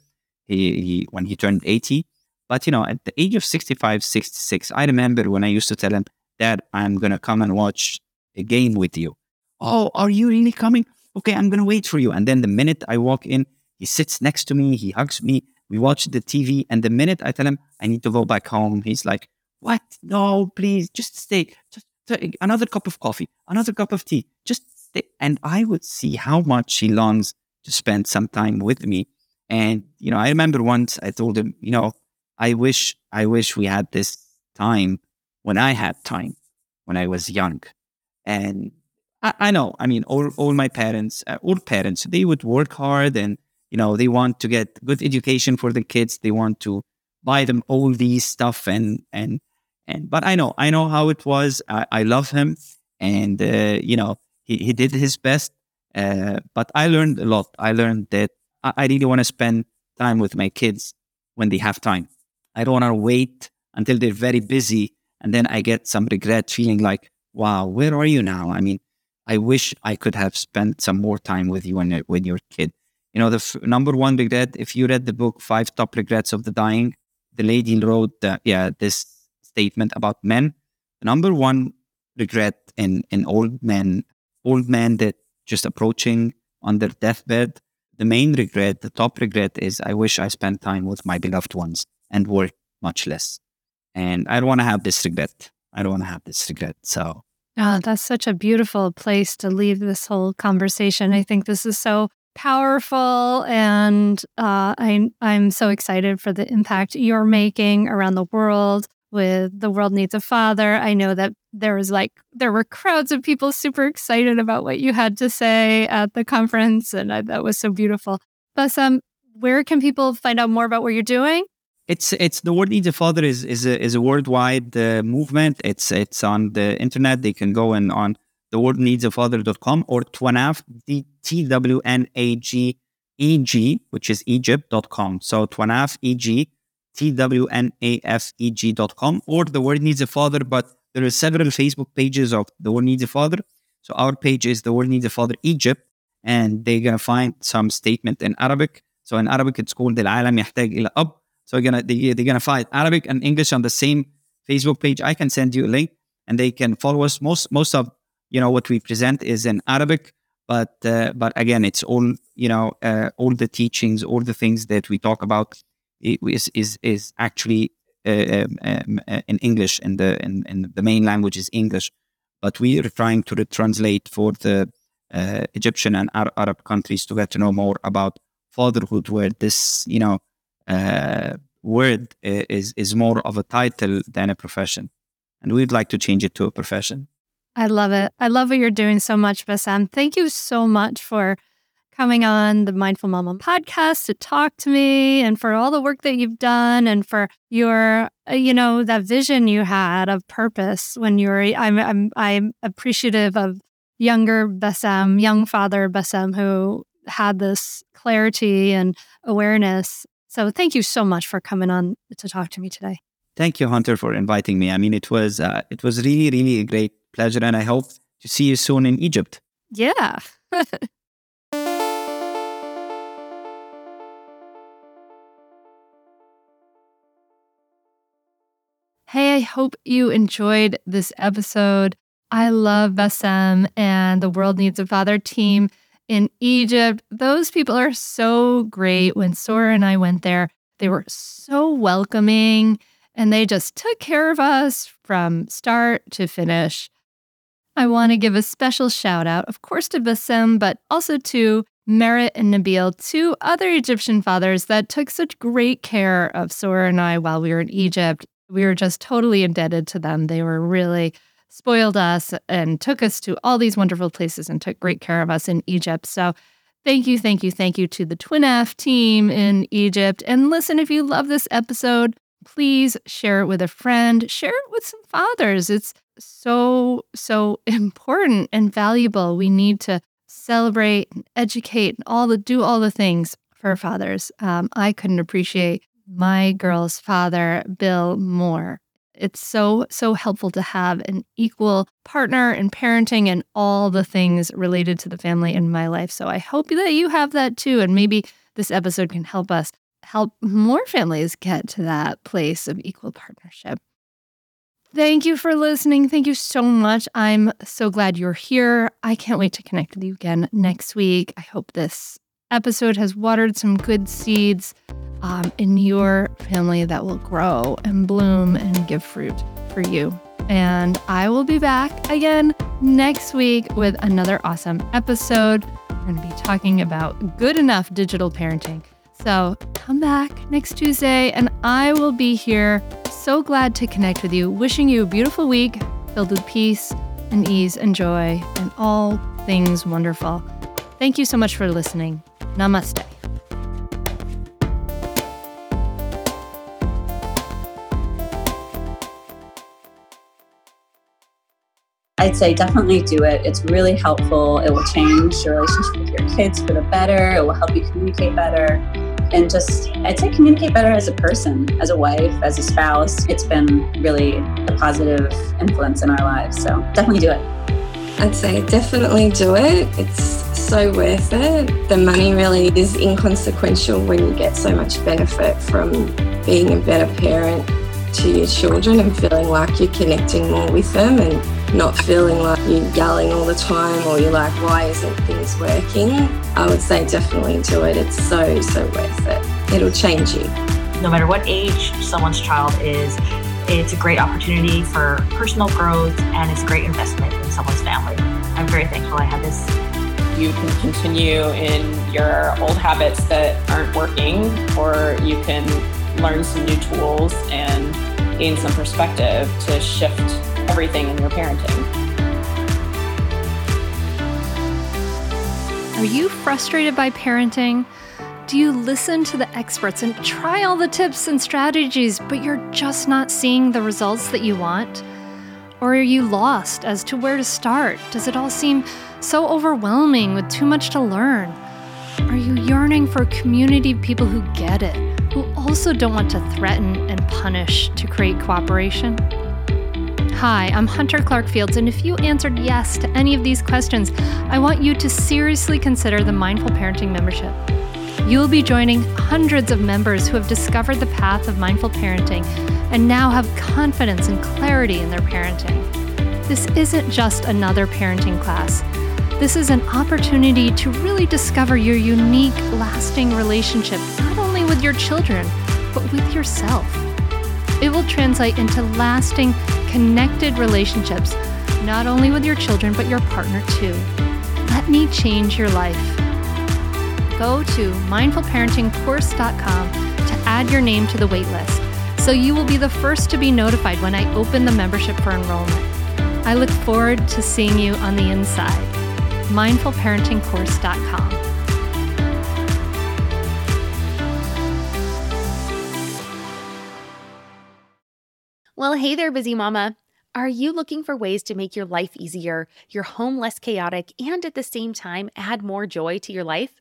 He, he when he turned 80. But you know, at the age of 65, 66, I remember when I used to tell him, Dad, I'm gonna come and watch a game with you. Oh, are you really coming? Okay, I'm gonna wait for you. And then the minute I walk in, he sits next to me, he hugs me, we watch the TV, and the minute I tell him I need to go back home, he's like, What? No, please, just stay. Just take another cup of coffee, another cup of tea. Just stay. And I would see how much he longs to spend some time with me. And, you know, I remember once I told him, you know, I wish, I wish we had this time when I had time, when I was young. And I, I know, I mean, all, all my parents, uh, all parents, they would work hard and, you know, they want to get good education for the kids. They want to buy them all these stuff and, and, and, but I know, I know how it was. I, I love him and, uh, you know, he, he did his best. Uh, but I learned a lot. I learned that I, I really want to spend time with my kids when they have time. I don't want to wait until they're very busy and then I get some regret feeling like, wow, where are you now? I mean, I wish I could have spent some more time with you when, you're- when you're a kid. You know, the f- number one regret, if you read the book, Five Top Regrets of the Dying, the lady wrote, uh, yeah, this statement about men. The number one regret in, in old men, old men that just approaching on their deathbed, the main regret, the top regret is I wish I spent time with my beloved ones and work much less. And I don't want to have this regret. I don't want to have this regret. So Oh, that's such a beautiful place to leave this whole conversation. I think this is so powerful, and uh, I'm I'm so excited for the impact you're making around the world with the world needs a father. I know that there was like there were crowds of people super excited about what you had to say at the conference, and I, that was so beautiful. But um, where can people find out more about what you're doing? It's it's the world needs a father is is a, is a worldwide uh, movement. It's it's on the internet. They can go and on the world needs a father.com or Twanaf t w n a g e g which is Egypt.com. So Twanaf E G T W N A F E G.com or the world needs a father, but there are several Facebook pages of the world needs a father. So our page is the world needs a father Egypt, and they're gonna find some statement in Arabic. So in Arabic it's called العالم يحتاج ila Ab. So gonna they, they're gonna find Arabic and English on the same Facebook page. I can send you a link, and they can follow us. Most most of you know what we present is in Arabic, but uh, but again, it's all you know uh, all the teachings, all the things that we talk about is is is actually uh, um, um, uh, in English, and the in, in the main language is English. But we are trying to translate for the uh, Egyptian and Ar- Arab countries to get to know more about fatherhood, where this you know uh, word is is more of a title than a profession, and we'd like to change it to a profession. I love it. I love what you're doing so much, Bassem. Thank you so much for coming on the Mindful Mama podcast to talk to me and for all the work that you've done and for your, uh, you know, that vision you had of purpose when you were, I'm, I'm, I'm appreciative of younger Bassem, young father Bassem, who had this clarity and awareness. So thank you so much for coming on to talk to me today. Thank you, Hunter, for inviting me. I mean, it was uh, it was really, really a great pleasure, and I hope to see you soon in Egypt. Yeah. Hey, I hope you enjoyed this episode. I love Bassem and the World Needs a Father team in Egypt. Those people are so great. When Sora and I went there, they were so welcoming and they just took care of us from start to finish. I want to give a special shout out, of course, to Bassem, but also to Merit and Nabil, two other Egyptian fathers that took such great care of Sora and I while we were in Egypt. We were just totally indebted to them. They were really spoiled us and took us to all these wonderful places and took great care of us in Egypt. So thank you, thank you, thank you to the Twin F team in Egypt. And listen, if you love this episode, please share it with a friend, share it with some fathers. It's so, so important and valuable. We need to celebrate and educate and all the do all the things for fathers. Um, I couldn't appreciate my girl's father, Bill, more. It's so, so helpful to have an equal partner in parenting and all the things related to the family in my life. So I hope that you have that too. And maybe this episode can help us help more families get to that place of equal partnership. Thank you for listening. Thank you so much. I'm so glad you're here. I can't wait to connect with you again next week. I hope this episode has watered some good seeds um, in your family that will grow and bloom and give fruit for you. And I will be back again next week with another awesome episode. We're going to be talking about good enough digital parenting. So come back next Tuesday and I will be here. So glad to connect with you. Wishing you a beautiful week filled with peace and ease and joy and all things wonderful. Thank you so much for listening. Namaste. I'd say definitely do it. It's really helpful. It will change your relationship with your kids for the better. It will help you communicate better. And just, I'd say communicate better as a person, as a wife, as a spouse. It's been really a positive influence in our lives. So definitely do it. I'd say definitely do it. It's so worth it. The money really is inconsequential when you get so much benefit from being a better parent to your children and feeling like you're connecting more with them and not feeling like you're yelling all the time or you're like, why isn't things working? I would say definitely do it. It's so, so worth it. It'll change you. No matter what age someone's child is, it's a great opportunity for personal growth and it's a great investment in someone's family. I'm very thankful I have this. You can continue in your old habits that aren't working, or you can learn some new tools and gain some perspective to shift everything in your parenting. Are you frustrated by parenting? Do you listen to the experts and try all the tips and strategies, but you're just not seeing the results that you want? Or are you lost as to where to start? Does it all seem so overwhelming with too much to learn? Are you yearning for a community of people who get it, who also don't want to threaten and punish to create cooperation? Hi, I'm Hunter Clarke-Fields, and if you answered yes to any of these questions, I want you to seriously consider the Mindful Parenting membership. You will be joining hundreds of members who have discovered the path of mindful parenting and now have confidence and clarity in their parenting. This isn't just another parenting class. This is an opportunity to really discover your unique, lasting relationship, not only with your children, but with yourself. It will translate into lasting, connected relationships, not only with your children, but your partner too. Let me change your life. Go to mindfulparentingcourse.com to add your name to the waitlist so you will be the first to be notified when I open the membership for enrollment. I look forward to seeing you on the inside. mindfulparentingcourse.com. Well, hey there, busy mama. Are you looking for ways to make your life easier, your home less chaotic, and at the same time add more joy to your life?